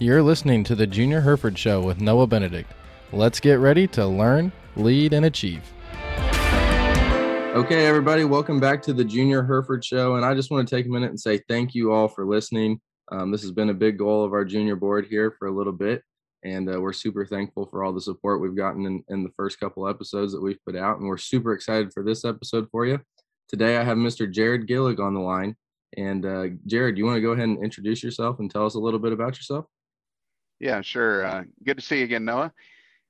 You're listening to the Junior Hereford Show with Noah Benedict. Let's get ready to learn, lead, and achieve. Okay, everybody, welcome back to the Junior Hereford Show. And I just want to take a minute and say thank you all for listening. Um, this has been a big goal of our junior board here for a little bit. And uh, we're super thankful for all the support we've gotten in, in the first couple episodes that we've put out. And we're super excited for this episode for you. Today, I have Mr. Jarrod Gillig on the line. And uh, Jarrod, you want to go ahead and introduce yourself and tell us a little bit about yourself? Yeah, sure. Uh, good to see you again, Noah.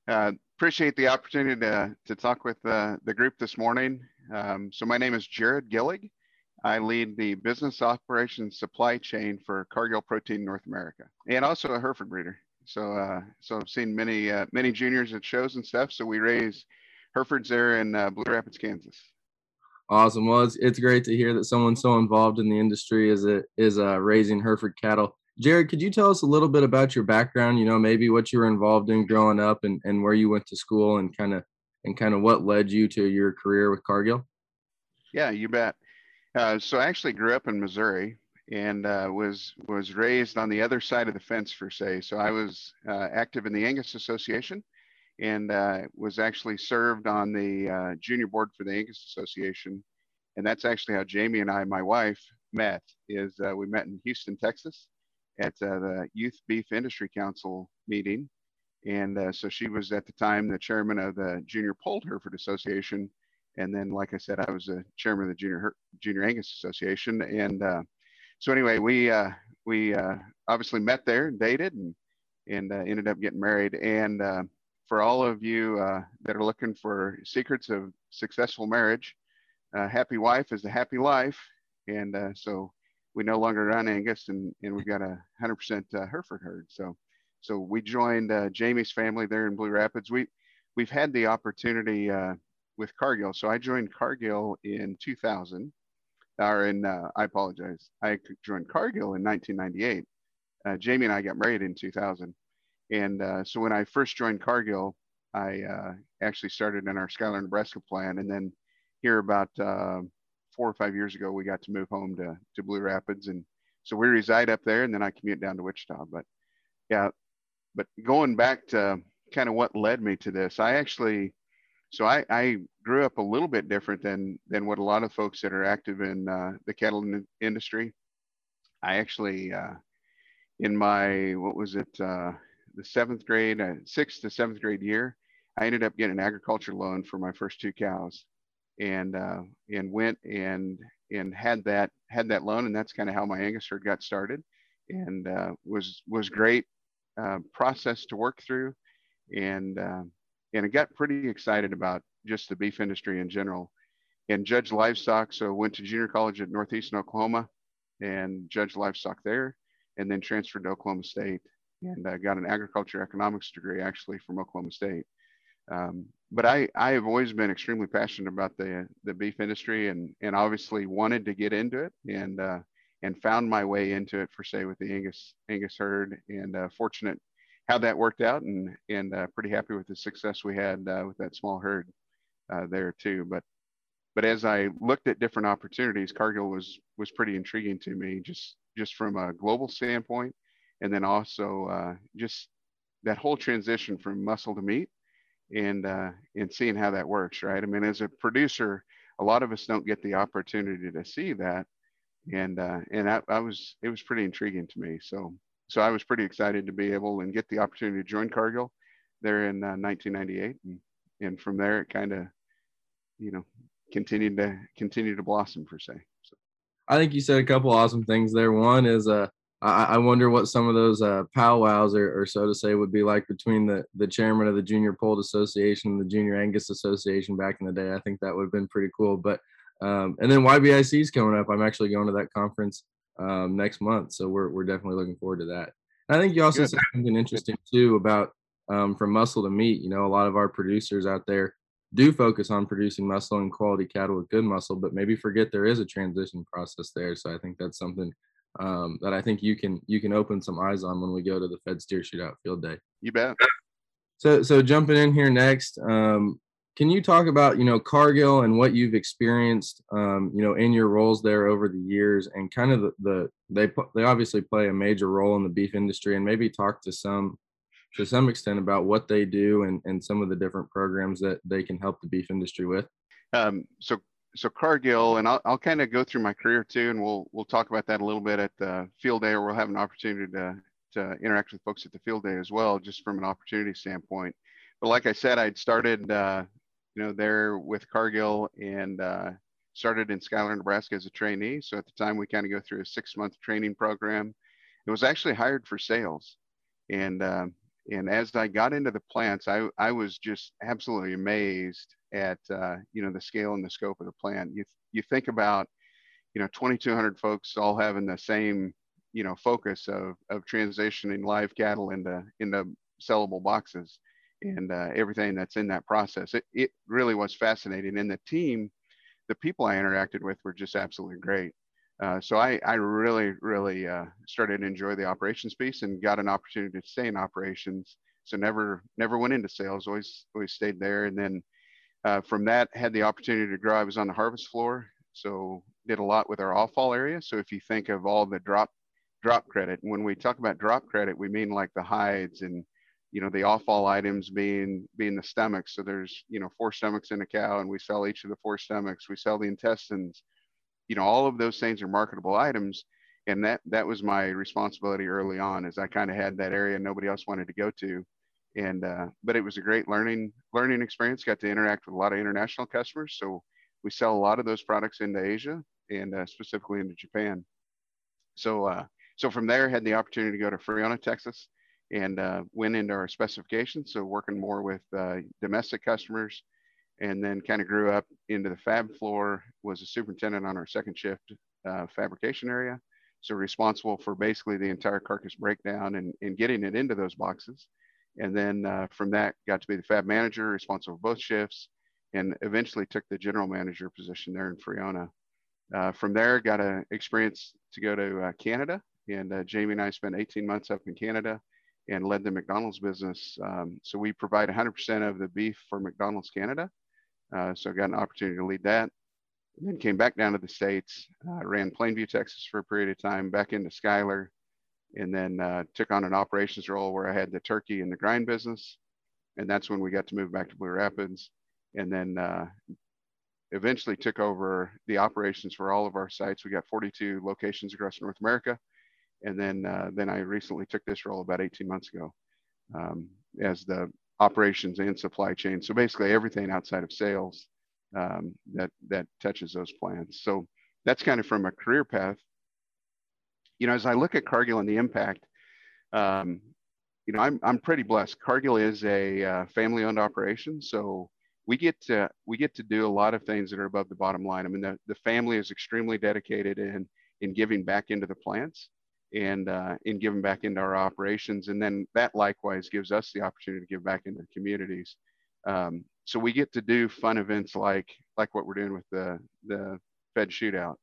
Uh, appreciate the opportunity to, to talk with uh, the group this morning. Um, so my name is Jarrod Gillig. I lead the business operations supply chain for Cargill Protein North America, and also a Hereford breeder. So, uh, so I've seen many uh, many juniors at shows and stuff. So we raise Herefords there in uh, Blue Rapids, Kansas. Awesome. Well, it's, it's great to hear that someone so involved in the industry is it is uh, raising Hereford cattle. Jarrod, could you tell us a little bit about your background? You know, maybe what you were involved in growing up, and, and where you went to school, and kind of and kind of what led you to your career with Cargill. Yeah, you bet. Uh, so I actually grew up in Missouri and uh, was was raised on the other side of the fence, for say. So I was uh, active in the Angus Association, and uh, was actually served on the uh, junior board for the Angus Association, and that's actually how Jamie and I, my wife, met. Is uh, we met in Houston, Texas, at the Youth Beef Industry Council meeting, and so she was at the time the chairman of the Junior Polled Hereford Association. And then like I said, I was a chairman of the Junior Junior Angus Association, and uh, so anyway, we uh, we uh, obviously met there and dated, and and uh, ended up getting married. And uh, for all of you uh, that are looking for secrets of successful marriage, happy wife is a happy life, and so we no longer run Angus, and and we've got a hundred percent Hereford herd. So so we joined Jamie's family there in Blue Rapids. We we've had the opportunity with Cargill. So I joined Cargill in 2000, or in, uh, I apologize. I joined Cargill in 1998. Uh, Jamie and I got married in 2000. And uh, so when I first joined Cargill, I uh, actually started in our Schuyler, Nebraska plant. And then here about uh, four or five years ago, we got to move home to, to Blue Rapids. And so we reside up there and then I commute down to Wichita. But yeah, but going back to kind of what led me to this, I actually so I, I grew up a little bit different than than what a lot of folks that are active in uh, the cattle in industry. I actually, uh, in my what was it, uh, the seventh grade, uh, sixth to seventh grade year, I ended up getting an agriculture loan for my first two cows, and uh, and went and and had that had that loan, and that's kind of how my Angus herd got started, and uh, was was great process to work through, and and I got pretty excited about just the beef industry in general. And judge livestock, so went to junior college at Northeastern Oklahoma and judged livestock there, and then transferred to Oklahoma State and uh, got an agriculture economics degree actually from Oklahoma State. Um, but I, I have always been extremely passionate about the the beef industry and and obviously wanted to get into it and uh, and found my way into it for say with the Angus Angus herd and uh, fortunate how that worked out and and uh, pretty happy with the success we had uh, with that small herd uh, there too. But but as I looked at different opportunities, Cargill was was pretty intriguing to me just just from a global standpoint, and then also uh, just that whole transition from muscle to meat and uh, and seeing how that works. Right. I mean, as a producer, a lot of us don't get the opportunity to see that, and uh, and I, I was it was pretty intriguing to me. So so I was pretty excited to be able and get the opportunity to join Cargill there in uh, 1998, and, and from there it kind of, you know, continued to continue to blossom per se. So. I think you said a couple awesome things there. One is uh, I, I wonder what some of those uh, powwows or, or so to say would be like between the the chairman of the Junior Polled Association and the Junior Angus Association back in the day. I think that would have been pretty cool. But um, and then YBIC is coming up. I'm actually going to that conference um, next month. So we're we're definitely looking forward to that. And I think you also Good. said something interesting too about um, from muscle to meat. You know, a lot of our producers out there do focus on producing muscle and quality cattle with good muscle, but maybe forget there is a transition process there. So I think that's something um, that I think you can you can open some eyes on when we go to the Fed Steer Shootout Field Day. You bet. So so jumping in here next, um, can you talk about you know Cargill and what you've experienced um, you know in your roles there over the years and kind of the, the they they obviously play a major role in the beef industry and maybe talk to some to some extent about what they do and, and some of the different programs that they can help the beef industry with. Um, so so Cargill, and I'll, I'll kind of go through my career too, and we'll we'll talk about that a little bit at the field day, or we'll have an opportunity to to interact with folks at the field day as well, just from an opportunity standpoint. But like I said, I'd started uh, you know there with Cargill and uh, started in Schuyler, Nebraska as a trainee. So at the time, we kind of go through a six month training program. It was actually hired for sales, and uh, and as I got into the plants, I, I was just absolutely amazed at uh, you know the scale and the scope of the plan. You you think about you know 2,200 folks all having the same you know focus of of transitioning live cattle into into sellable boxes and uh, everything that's in that process. It it really was fascinating, and the team, the people I interacted with were just absolutely great. Uh, so I, I really, really uh, started to enjoy the operations piece and got an opportunity to stay in operations. So never, never went into sales. Always, always stayed there. And then uh, from that, had the opportunity to grow. I was on the harvest floor, so did a lot with our offal area. So if you think of all the drop, drop credit, and when we talk about drop credit, we mean like the hides and you know the offal items being being the stomachs. So there's you know four stomachs in a cow, and we sell each of the four stomachs. We sell the intestines you know all of those things are marketable items and that that was my responsibility early on as i kind of had that area nobody else wanted to go to and uh, but it was a great learning learning experience got to interact with a lot of international customers so we sell a lot of those products into asia and uh, specifically into japan so uh, so from there had the opportunity to go to Friona texas and uh, went into our specifications so working more with uh, domestic customers and then kind of grew up into the fab floor, was a superintendent on our second shift uh, fabrication area. So responsible for basically the entire carcass breakdown and, and getting it into those boxes. And then uh, from that, got to be the fab manager, responsible for both shifts, and eventually took the general manager position there in Friona. Uh, from there, got an experience to go to uh, Canada. And uh, Jamie and I spent 18 months up in Canada and led the McDonald's business. Um, so we provide 100% of the beef for McDonald's Canada. Uh, so I got an opportunity to lead that. And then came back down to the States, uh, ran Plainview, Texas for a period of time, back into Schuyler, and then uh, took on an operations role where I had the turkey and the grind business. And that's when we got to move back to Blue Rapids. And then uh, eventually took over the operations for all of our sites. We got 42 locations across North America. And then, uh, then I recently took this role about 18 months ago um, as the operations and supply chain. So basically everything outside of sales um, that, that touches those plants. So that's kind of from a career path. You know, as I look at Cargill and the impact, um, you know, I'm, I'm pretty blessed. Cargill is a uh, family owned operation. So we get to, we get to do a lot of things that are above the bottom line. I mean, the, the family is extremely dedicated in, in giving back into the plants and uh, and giving back into our operations. And then that likewise gives us the opportunity to give back into communities. Um, so we get to do fun events like like what we're doing with the the Fed shootout,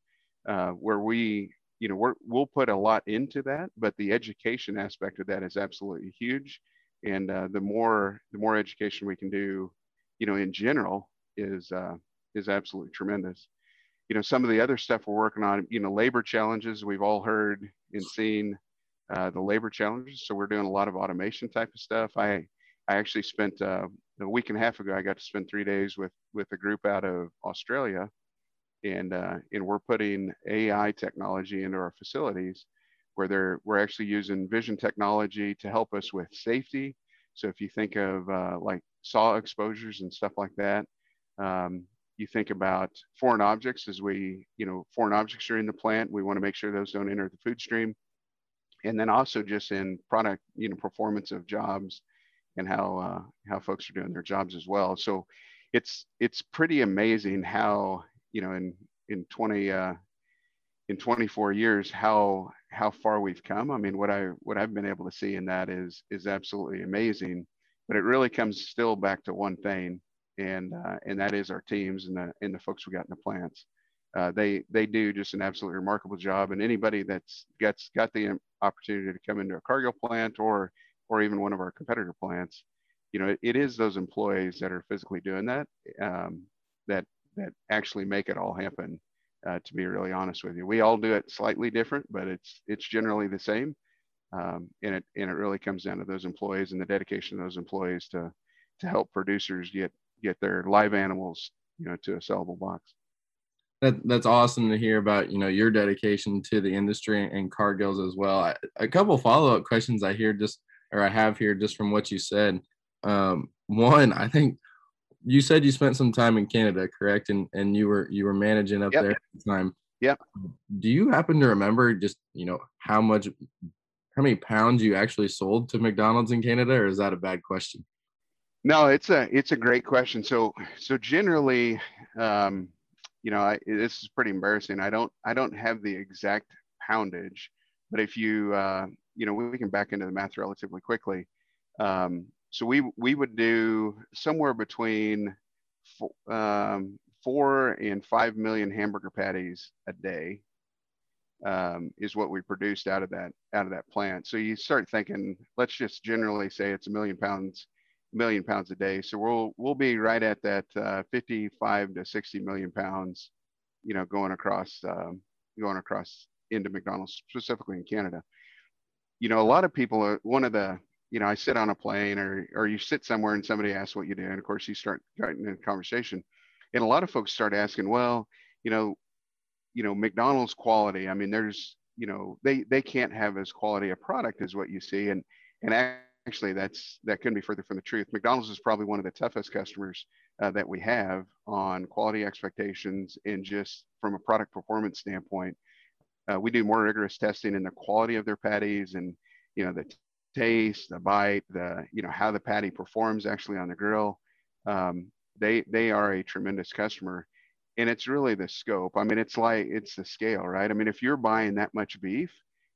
uh, where we you know we will put a lot into that, but the education aspect of that is absolutely huge. And uh, the more the more education we can do, you know, in general, is uh, is absolutely tremendous you know, some of the other stuff we're working on, you know, labor challenges, we've all heard and seen uh, the labor challenges. So we're doing a lot of automation type of stuff. I, I actually spent uh, a week and a half ago, I got to spend three days with, with a group out of Australia and, uh, and we're putting AI technology into our facilities where they're, we're actually using vision technology to help us with safety. So if you think of uh, like saw exposures and stuff like that, um, you think about foreign objects as we, you know, foreign objects are in the plant. We want to make sure those don't enter the food stream. And then also just in product, you know, performance of jobs and how uh, how folks are doing their jobs as well. So it's it's pretty amazing how, you know, in in 20 uh, in 24 years how how far we've come. I mean, what I what I've been able to see in that is is absolutely amazing. But it really comes still back to one thing, and uh, and that is our teams and the and the folks we got in the plants. Uh, they they do just an absolutely remarkable job, and anybody that's gets got the opportunity to come into a Cargill plant or or even one of our competitor plants, you know, it, it is those employees that are physically doing that um, that that actually make it all happen. Uh, to be really honest with you, we all do it slightly different, but it's it's generally the same. Um, and it and it really comes down to those employees and the dedication of those employees to to help producers get get their live animals, you know, to a sellable box. That, that's awesome to hear about you know your dedication to the industry and Cargill's as well. I, a couple follow up questions I hear just or I have here just from what you said. Um, one, I think you said you spent some time in Canada, correct? And and you were you were managing up yep. there at the time. Yep. Do you happen to remember just you know how much, how many pounds you actually sold to McDonald's in Canada, or is that a bad question? No, it's a it's a great question. So so generally, um, you know, I, this is pretty embarrassing. I don't I don't have the exact poundage, but if you uh, you know we can back into the math relatively quickly. Um, so we we would do somewhere between four, um, four and five million hamburger patties a day um, is what we produced out of that out of that plant. So you start thinking, let's just generally say it's a million pounds million pounds a day. So we'll we'll be right at that uh, 55 to 60 million pounds, you know, going across um, going across into McDonald's specifically in Canada. You know, a lot of people are one of the you know, I sit on a plane or or you sit somewhere and somebody asks what you do, and of course you start getting in a conversation, and a lot of folks start asking, well, you know, you know, McDonald's quality. I mean, there's you know, they they can't have as quality a product as what you see, and and actually that's that couldn't be further from the truth. McDonald's is probably one of the toughest customers uh, that we have on quality expectations and just from a product performance standpoint. Uh, we do more rigorous testing in the quality of their patties and you know the taste, the bite, the you know how the patty performs actually on the grill. Um, they they are a tremendous customer, and it's really the scope. I mean, it's like it's the scale, right? I mean, if you're buying that much beef,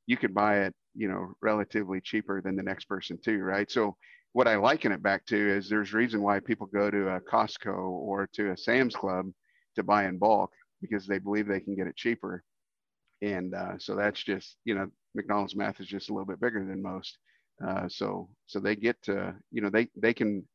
you could buy it, you know, relatively cheaper than the next person too, right? So what I liken it back to is there's reason why people go to a Costco or to a Sam's Club to buy in bulk because they believe they can get it cheaper. And uh, so that's just, you know, McDonald's math is just a little bit bigger than most. Uh, so so they get to you know they they can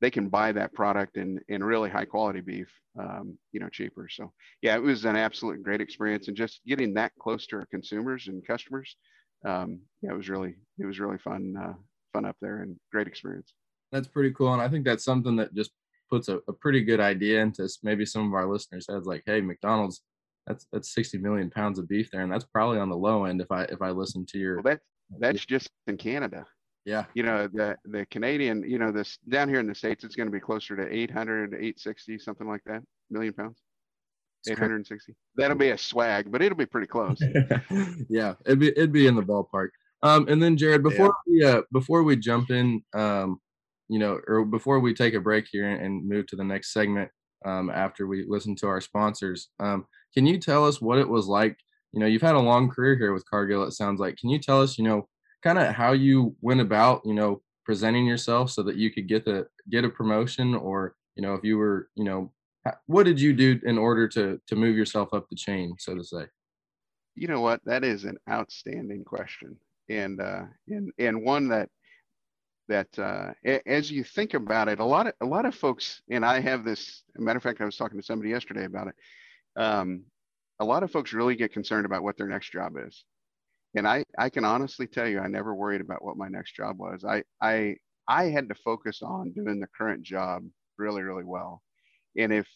they can buy that product in in really high quality beef um, you know cheaper. So yeah, it was an absolute great experience and just getting that close to our consumers and customers. Um, yeah, it was really it was really fun uh, fun up there and great experience. That's pretty cool, and I think that's something that just puts a, a pretty good idea into maybe some of our listeners' heads. Like, hey, McDonald's that's that's 60 million pounds of beef there and that's probably on the low end if i if i listen to your well, that's that's just in Canada. Yeah. You know, the the Canadian, you know, this down here in the States, it's going to be closer to 800, 860, something like that, million pounds. 860. That'll be a swag, but it'll be pretty close. yeah, it'd be it'd be in the ballpark. Um, and then Jarrod, before yeah. we uh, before we jump in, um, you know, or before we take a break here and move to the next segment, um, after we listen to our sponsors, um, can you tell us what it was like you know, you've had a long career here with Cargill, it sounds like. Can you tell us, you know, kind of how you went about, you know, presenting yourself so that you could get the get a promotion or, you know, if you were, you know, what did you do in order to to move yourself up the chain, so to say? You know what? That is an outstanding question. And uh and and one that that uh, as you think about it, a lot of a lot of folks, and I have this. matter of fact, I was talking to somebody yesterday about it. Um, a lot of folks really get concerned about what their next job is. And I, I can honestly tell you, I never worried about what my next job was. I, I, I had to focus on doing the current job really, really well. And if,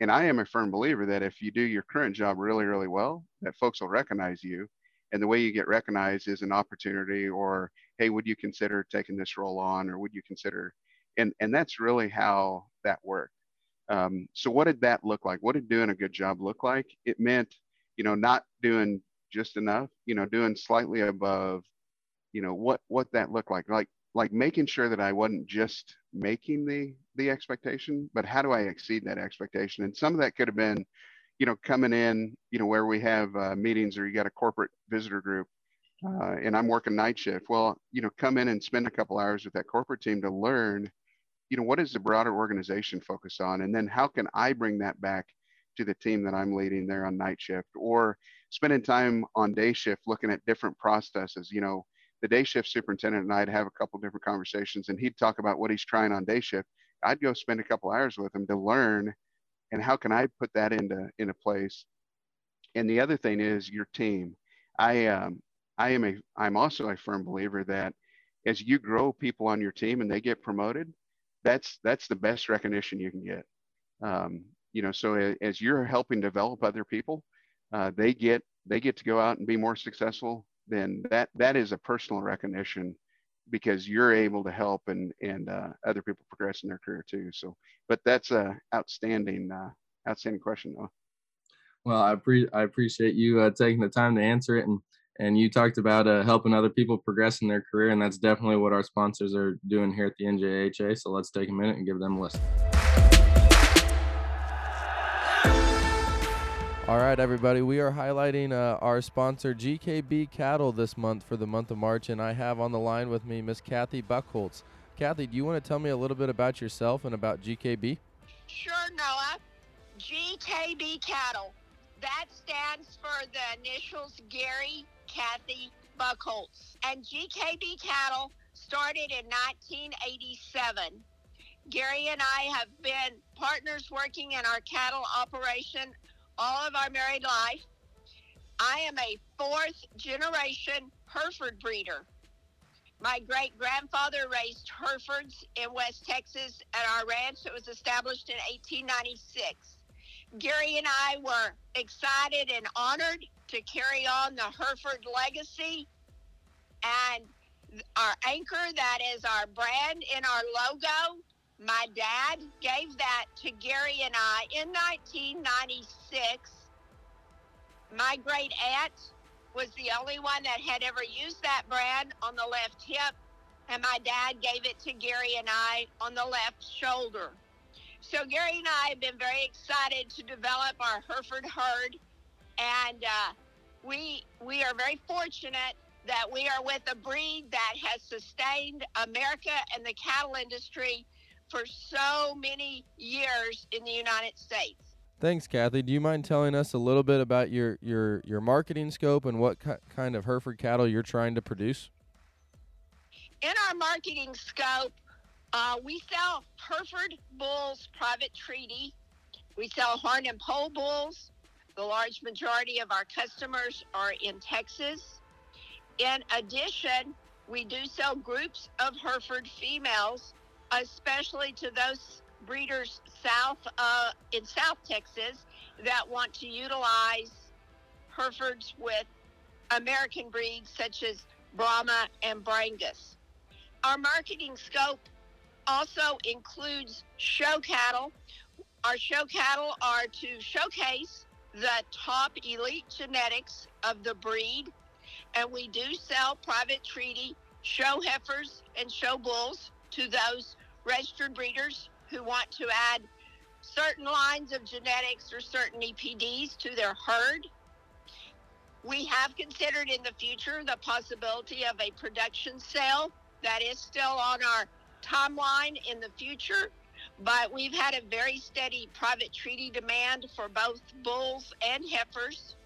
and I am a firm believer that if you do your current job really, really well, that folks will recognize you. And the way you get recognized is an opportunity or, hey, would you consider taking this role on or would you consider, and, and that's really how that worked. Um, so what did that look like? What did doing a good job look like? It meant, you know, not doing just enough, you know, doing slightly above, you know, what what that looked like. Like like making sure that I wasn't just making the the expectation, but how do I exceed that expectation? And some of that could have been, you know, coming in, you know, where we have uh, meetings or you got a corporate visitor group, uh, and I'm working night shift. Well, you know, come in and spend a couple hours with that corporate team to learn you know, what is the broader organization focus on? And then how can I bring that back to the team that I'm leading there on night shift or spending time on day shift looking at different processes, you know, the day shift superintendent and I'd have a couple different conversations, and he'd talk about what he's trying on day shift. I'd go spend a couple hours with him to learn, and how can I put that into into place. And the other thing is your team. I um, I am a I'm also a firm believer that as you grow people on your team and they get promoted, that's that's the best recognition you can get. Um, you know, so as you're helping develop other people, uh, they get they get to go out and be more successful. Then that that is a personal recognition because you're able to help and and uh, other people progress in their career too. So, but that's a outstanding uh, outstanding question though. Well, I pre- I appreciate you uh, taking the time to answer it and and you talked about uh, helping other people progress in their career, and that's definitely what our sponsors are doing here at the NJHA. So let's take a minute and give them a listen. All right, everybody, we are highlighting uh, our sponsor GKB Cattle this month for the month of March, and I have on the line with me Miss Kathy Buckholtz. Kathy, do you want to tell me a little bit about yourself and about GKB? Sure, Noah. GKB Cattle. That stands for the initials Gary Kathy Buckholtz. And GKB Cattle started in 1987. Gary and I have been partners working in our cattle operation all of our married life. I am a fourth generation Hereford breeder. My great grandfather raised Herefords in West Texas at our ranch that was established in 1896. Gary and I were excited and honored to carry on the Hereford legacy. And our anchor, that is our brand in our logo, my dad gave that to Gary and I in 1996. My great aunt was the only one that had ever used that brand on the left hip, and my dad gave it to Gary and I on the left shoulder. So Gary and I have been very excited to develop our Hereford herd, and uh, we we are very fortunate that we are with a breed that has sustained America and the cattle industry for so many years in the United States. Thanks, Kathy. Do you mind telling us a little bit about your your your marketing scope and what ki- kind of Hereford cattle you're trying to produce? In our marketing scope, uh, we sell Hereford bulls private treaty. We sell horn and pole bulls. The large majority of our customers are in Texas. In addition, we do sell groups of Hereford females, especially to those breeders south uh, in South Texas that want to utilize Herefords with American breeds such as Brahma and Brangus. Our marketing scope also includes show cattle. Our show cattle are to showcase the top elite genetics of the breed, and we do sell private treaty show heifers and show bulls to those registered breeders who want to add certain lines of genetics or certain EPDs to their herd. We have considered in the future the possibility of a production sale that is still on our timeline in the future, but we've had a very steady private treaty demand for both bulls and heifers.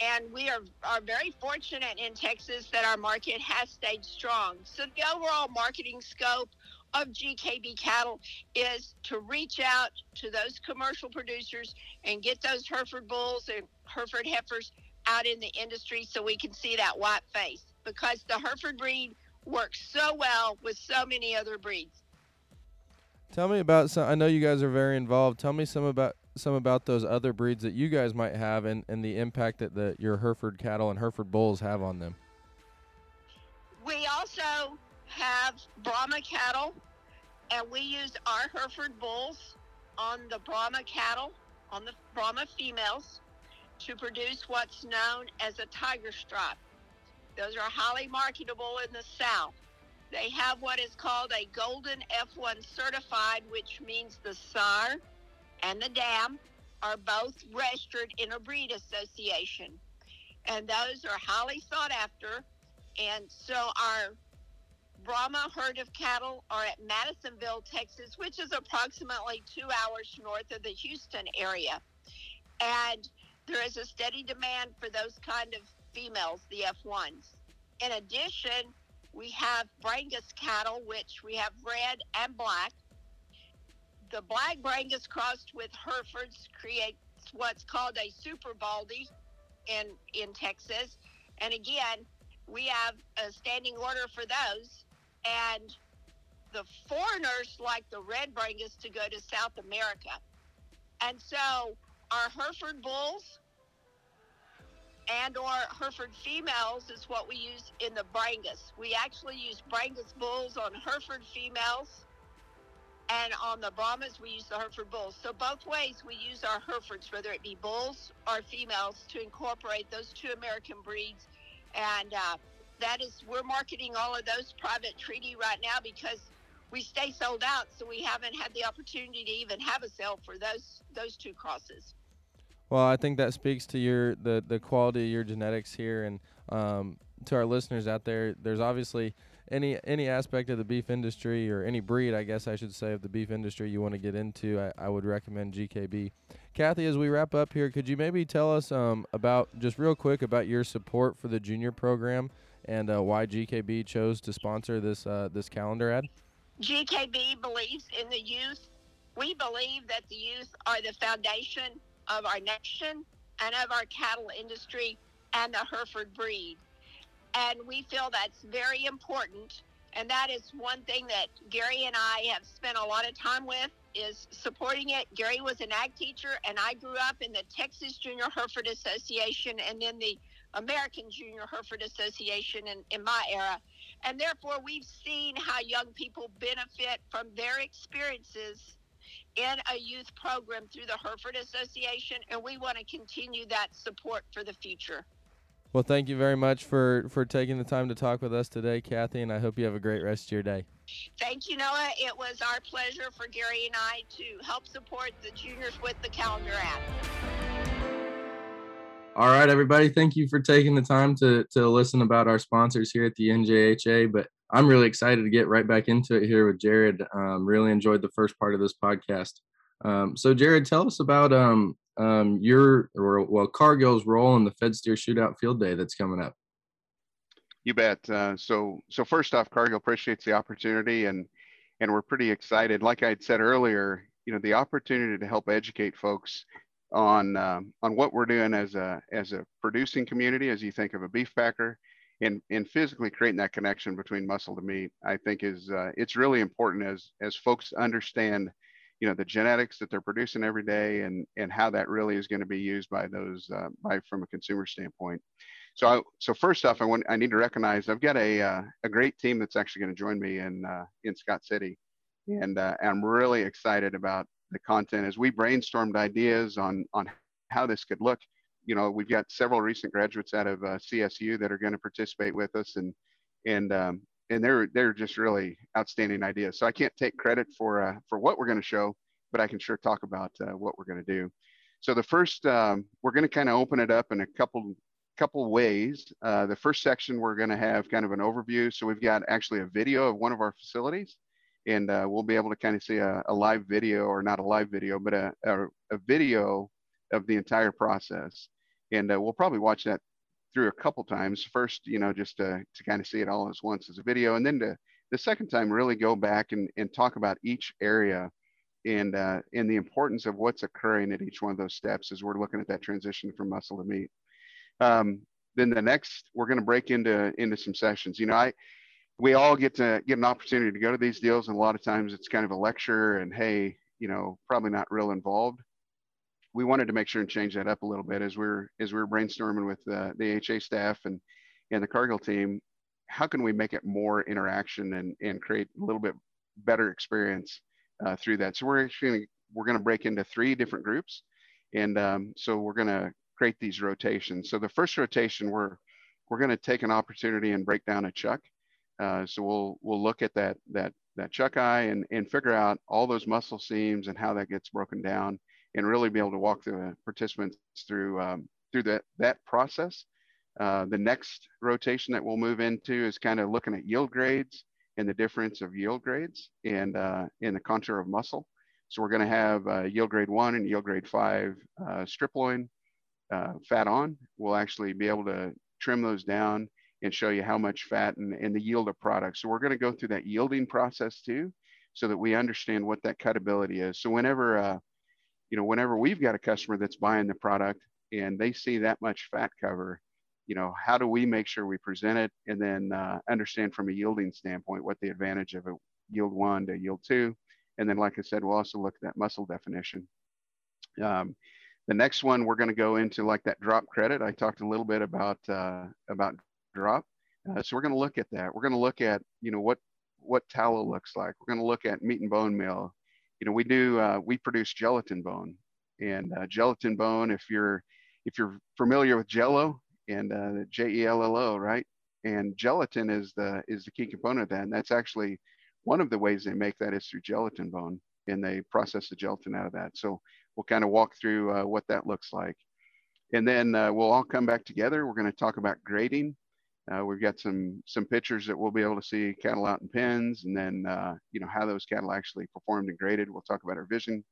And we are, are very fortunate in Texas that our market has stayed strong. So the overall marketing scope of GKB cattle is to reach out to those commercial producers and get those Hereford bulls and Hereford heifers out in the industry so we can see that white face because the Hereford breed works so well with so many other breeds. Tell me about some. I know you guys are very involved. Tell me some about some about those other breeds that you guys might have and, and the impact that the your Hereford cattle and Hereford bulls have on them. We also have Brahma cattle, and we use our Hereford bulls on the Brahma cattle, on the Brahma females, to produce what's known as a tiger stripe. Those are highly marketable in the South. They have what is called a Golden F1 certified, which means the sire and the dam are both registered in a breed association. And those are highly sought after. And so our Brahma herd of cattle are at Madisonville, Texas, which is approximately two hours north of the Houston area. And there is a steady demand for those kind of females, the F1s. In addition, We have Brangus cattle, which we have red and black. The black Brangus crossed with Herefords creates what's called a super baldy in in Texas. And again, we have a standing order for those. And the foreigners like the red Brangus to go to South America. And so our Hereford bulls and or Hereford females is what we use in the Brangus. We actually use Brangus bulls on Hereford females and on the Brahmas we use the Hereford bulls. So both ways we use our Herefords, whether it be bulls or females, to incorporate those two American breeds. And uh, that is, we're marketing all of those private treaty right now because we stay sold out, so we haven't had the opportunity to even have a sale for those those two crosses. Well, I think that speaks to your the the quality of your genetics here, and um, to our listeners out there. There's obviously any any aspect of the beef industry or any breed, I guess I should say, of the beef industry you want to get into. I, I would recommend GKB. Kathy, as we wrap up here, could you maybe tell us um, about just real quick about your support for the junior program and uh, why GKB chose to sponsor this uh, this calendar ad? GKB believes in the youth. We believe that the youth are the foundation of our nation and of our cattle industry and the Hereford breed. And we feel that's very important. And that is one thing that Gary and I have spent a lot of time with is supporting it. Gary was an ag teacher and I grew up in the Texas Junior Hereford Association and then the American Junior Hereford Association in, in my era. And therefore, we've seen how young people benefit from their experiences in a youth program through the Hereford Association, and we want to continue that support for the future. Well, thank you very much for, for taking the time to talk with us today, Kathy, and I hope you have a great rest of your day. Thank you, Noah. It was our pleasure for Gary and I to help support the juniors with the calendar app. All right, everybody. Thank you for taking the time to to listen about our sponsors here at the NJHA. But I'm really excited to get right back into it here with Jarrod. Um, really enjoyed the first part of this podcast. Um, so, Jarrod, tell us about um, um, your or well Cargill's role in the Fed Steer Shootout Field Day that's coming up. You bet. Uh, so, so first off, Cargill appreciates the opportunity, and and we're pretty excited. Like I had said earlier, you know, the opportunity to help educate folks on um, on what we're doing as a as a producing community as you think of a beef packer and and physically creating that connection between muscle to meat i think is uh, it's really important as as folks understand you know the genetics that they're producing every day and and how that really is going to be used by those uh, by from a consumer standpoint. So I, so first off i want i need to recognize i've got a uh, a great team that's actually going to join me in uh, in scott city. And uh, i'm really excited about the content as we brainstormed ideas on on how this could look you know we've got several recent graduates out of uh, csu that are going to participate with us and and um, and they're they're just really outstanding ideas. So i can't take credit for uh, for what we're going to show but i can sure talk about uh, what we're going to do. So the first um, we're going to kind of open it up in a couple couple ways. Uh, the first section we're going to have kind of an overview. So we've got actually a video of one of our facilities and uh, we'll be able to kind of see a, a, live video or not a live video, but a, a, a video of the entire process. And uh, we'll probably watch that through a couple times. First, you know, just to, to kind of see it all as once as a video, and then to the second time really go back and, and talk about each area and uh, and the importance of what's occurring at each one of those steps as we're looking at that transition from muscle to meat. Um, then the next, we're going to break into into some sessions. You know, I we all get to get an opportunity to go to these deals and a lot of times it's kind of a lecture and hey you know probably not real involved we wanted to make sure and change that up a little bit as we are as we are brainstorming with uh, the ha staff and and the cargill team. How can we make it more interaction and and create a little bit better experience uh, through that? So we're actually we're going to break into three different groups and um, so we're going to create these rotations. So the first rotation we're we're going to take an opportunity and break down a chuck. Uh, so we'll we'll look at that that that chuck eye and and figure out all those muscle seams and how that gets broken down, and really be able to walk the participants through um, through that that process. Uh, the next rotation that we'll move into is kind of looking at yield grades and the difference of yield grades and uh, in the contour of muscle. So we're going to have uh, yield grade one and yield grade five uh, strip loin uh, fat on. We'll actually be able to trim those down and show you how much fat and, and the yield of product. So we're going to go through that yielding process too, so that we understand what that cutability is. So whenever, uh, you know, whenever we've got a customer that's buying the product and they see that much fat cover, you know, how do we make sure we present it and then uh, understand from a yielding standpoint what the advantage of a yield one to yield two. And then, like I said, we'll also look at that muscle definition. Um, the next one we're going to go into like that drop credit. I talked a little bit about uh, about drop. Uh, so we're going to look at that. We're going to look at you know what what tallow looks like. We're going to look at meat and bone meal. You know we do uh, we produce gelatin bone and uh, gelatin bone. If you're if you're familiar with Jello and uh, J E L L O, right? And gelatin is the is the key component of that, and that's actually one of the ways they make that is through gelatin bone, and they process the gelatin out of that. So we'll kind of walk through uh, what that looks like. And then uh, we'll all come back together. We're going to talk about grading. Uh, we've got some some pictures that we'll be able to see cattle out in pens, and then uh, you know how those cattle actually performed and graded. We'll talk about our vision,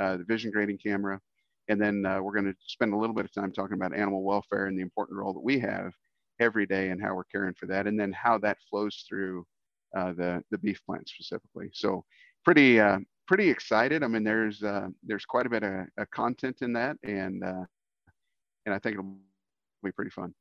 uh, the vision grading camera, and then uh, we're going to spend a little bit of time talking about animal welfare and the important role that we have every day and how we're caring for that, and then how that flows through the the beef plant specifically. So pretty pretty excited. I mean, there's uh, there's quite a bit of, of content in that, and uh, and I think it'll be pretty fun.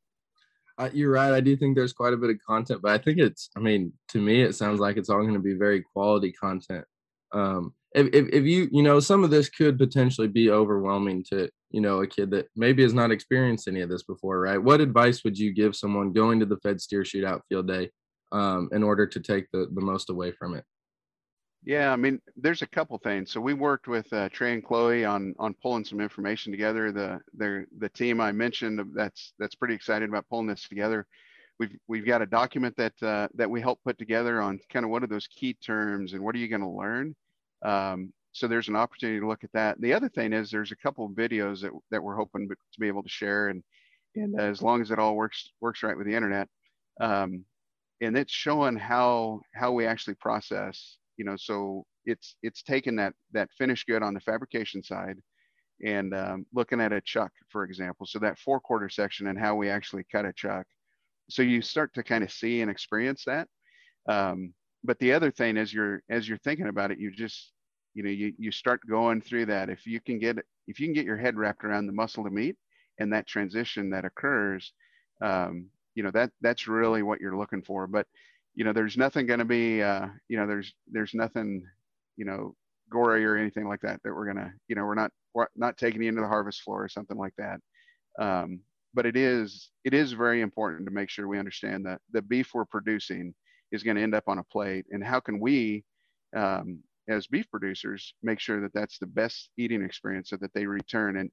Uh, you're right. I do think there's quite a bit of content, but I think it's. I mean, to me, it sounds like it's all going to be very quality content. Um, if, if if you you know some of this could potentially be overwhelming to you know a kid that maybe has not experienced any of this before, right? What advice would you give someone going to the Fed Steer Shootout Field Day um, in order to take the the most away from it? Yeah, I mean, there's a couple things. So we worked with uh, Trey and Chloe on on pulling some information together. The the the team I mentioned that's that's pretty excited about pulling this together. We've we've got a document that uh, that we helped put together on kind of what are those key terms and what are you going to learn. Um, so there's an opportunity to look at that. The other thing is there's a couple of videos that that we're hoping to be able to share and and as long as it all works works right with the internet. Um, and it's showing how how we actually process you know, so it's it's taken that that finished good on the fabrication side and um, looking at a chuck, for example. So that four quarter section and how we actually cut a chuck. So you start to kind of see and experience that. Um, but the other thing as you're as you're thinking about it, you just you know you you start going through that. If you can get if you can get your head wrapped around the muscle to meat and that transition that occurs, um, you know that that's really what you're looking for. But you know, there's nothing going to be, uh, you know, there's there's nothing, you know, gory or anything like that that we're gonna, you know, we're not we're not taking you into the harvest floor or something like that. Um, but it is it is very important to make sure we understand that the beef we're producing is going to end up on a plate, and how can we, um, as beef producers, make sure that that's the best eating experience so that they return. And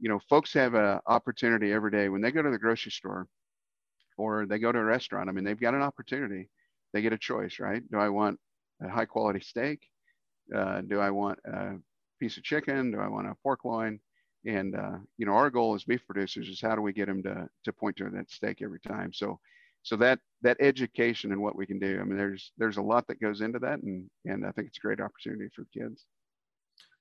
you know, folks have an opportunity every day when they go to the grocery store or they go to a restaurant. I mean, they've got an opportunity they get a choice, right? Do I want a high quality steak? Uh, do I want a piece of chicken? Do I want a pork loin? And uh, you know, our goal as beef producers is how do we get them to to point to that steak every time? So, so that that education and what we can do. I mean, there's there's a lot that goes into that, and and I think it's a great opportunity for kids.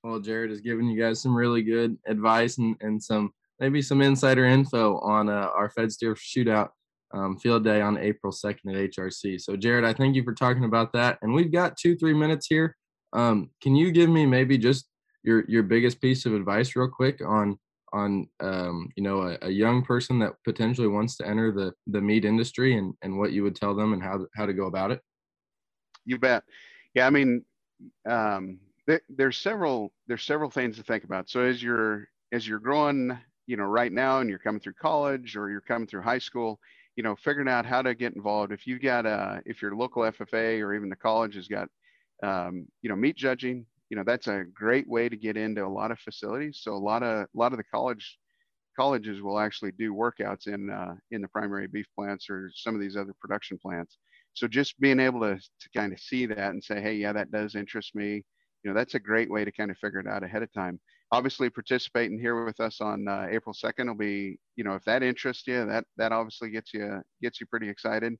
Well, Jarrod has given you guys some really good advice and and some maybe some insider info on uh, our Fed Steer Shootout um, field day on April 2nd at HRC. So, Jarrod, I thank you for talking about that. And we've got two, three minutes here. Um, can you give me maybe just your your biggest piece of advice, real quick, on on um, you know a, a, young person that potentially wants to enter the the meat industry and and what you would tell them and how how to go about it? You bet. Yeah, I mean, um, there, there's several there's several things to think about. So as you're as you're growing, you know, right now, and you're coming through college or you're coming through high school, you know, figuring out how to get involved. If you've got a, if your local FFA or even the college has got, um, you know, meat judging, you know, that's a great way to get into a lot of facilities. So a lot of, a lot of the college colleges will actually do workouts in, uh, in the primary beef plants or some of these other production plants. So just being able to, to kind of see that and say, Hey, yeah, that does interest me. You know, that's a great way to kind of figure it out ahead of time obviously participating here with us on uh, April 2nd will be, you know, if that interests you, that that obviously gets you gets you pretty excited.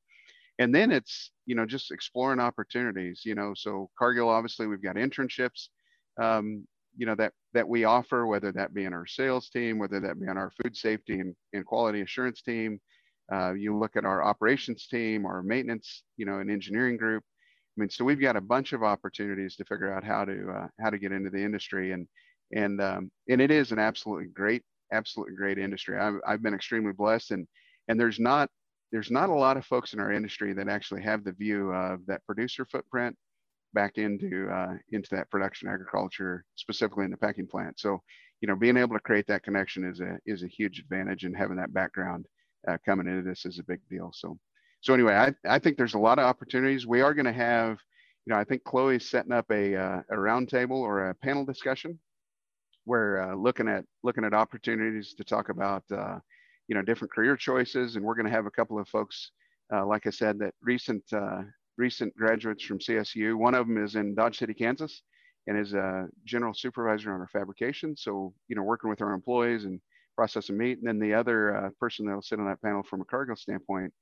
And then it's, you know, just exploring opportunities, you know. So Cargill, obviously, we've got internships, um, you know, that that we offer, whether that be in our sales team, whether that be on our food safety and, and quality assurance team. Uh, you look at our operations team, our maintenance, you know, and engineering group. I mean, so we've got a bunch of opportunities to figure out how to uh, how to get into the industry, and and um, and it is an absolutely great, absolutely great industry. I've, I've been extremely blessed, and and there's not there's not a lot of folks in our industry that actually have the view of that producer footprint back into uh, into that production agriculture, specifically in the packing plant. So, you know, being able to create that connection is a is a huge advantage, and having that background uh, coming into this is a big deal. So, so anyway, I, I think there's a lot of opportunities. We are going to have, you know, I think Chloe's setting up a uh, a roundtable or a panel discussion where uh, looking at looking at opportunities to talk about uh, you know different career choices, and we're going to have a couple of folks, uh, like I said, that recent uh, recent graduates from CSU. One of them is in Dodge City, Kansas, and is a general supervisor on our fabrication. So you know, working with our employees and processing meat. And then the other uh, person that will sit on that panel from a Cargill standpoint,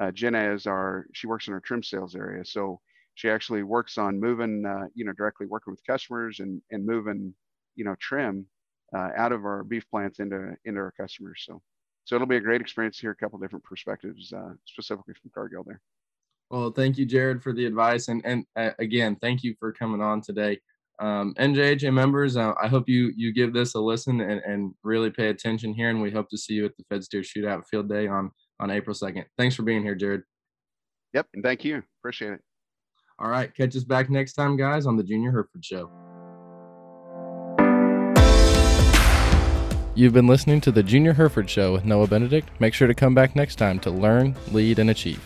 uh, Jenna is our she works in our trim sales area. So she actually works on moving, uh, you know, directly working with customers and and moving, you know, trim uh, out of our beef plants into into our customers. So so it'll be a great experience to hear a couple different perspectives, uh, specifically from Cargill there. Well, thank you, Jarrod, for the advice, and and uh, again, thank you for coming on today. Um, NJHA members, uh, I hope you you give this a listen and, and really pay attention here, and we hope to see you at the Fed Steer Shootout Field Day on on April second. Thanks for being here, Jarrod. Yep, and thank you. Appreciate it. All right, catch us back next time, guys, on the Junior Hereford Show. You've been listening to the Junior Hereford Show with Noah Benedict. Make sure to come back next time to learn, lead, and achieve.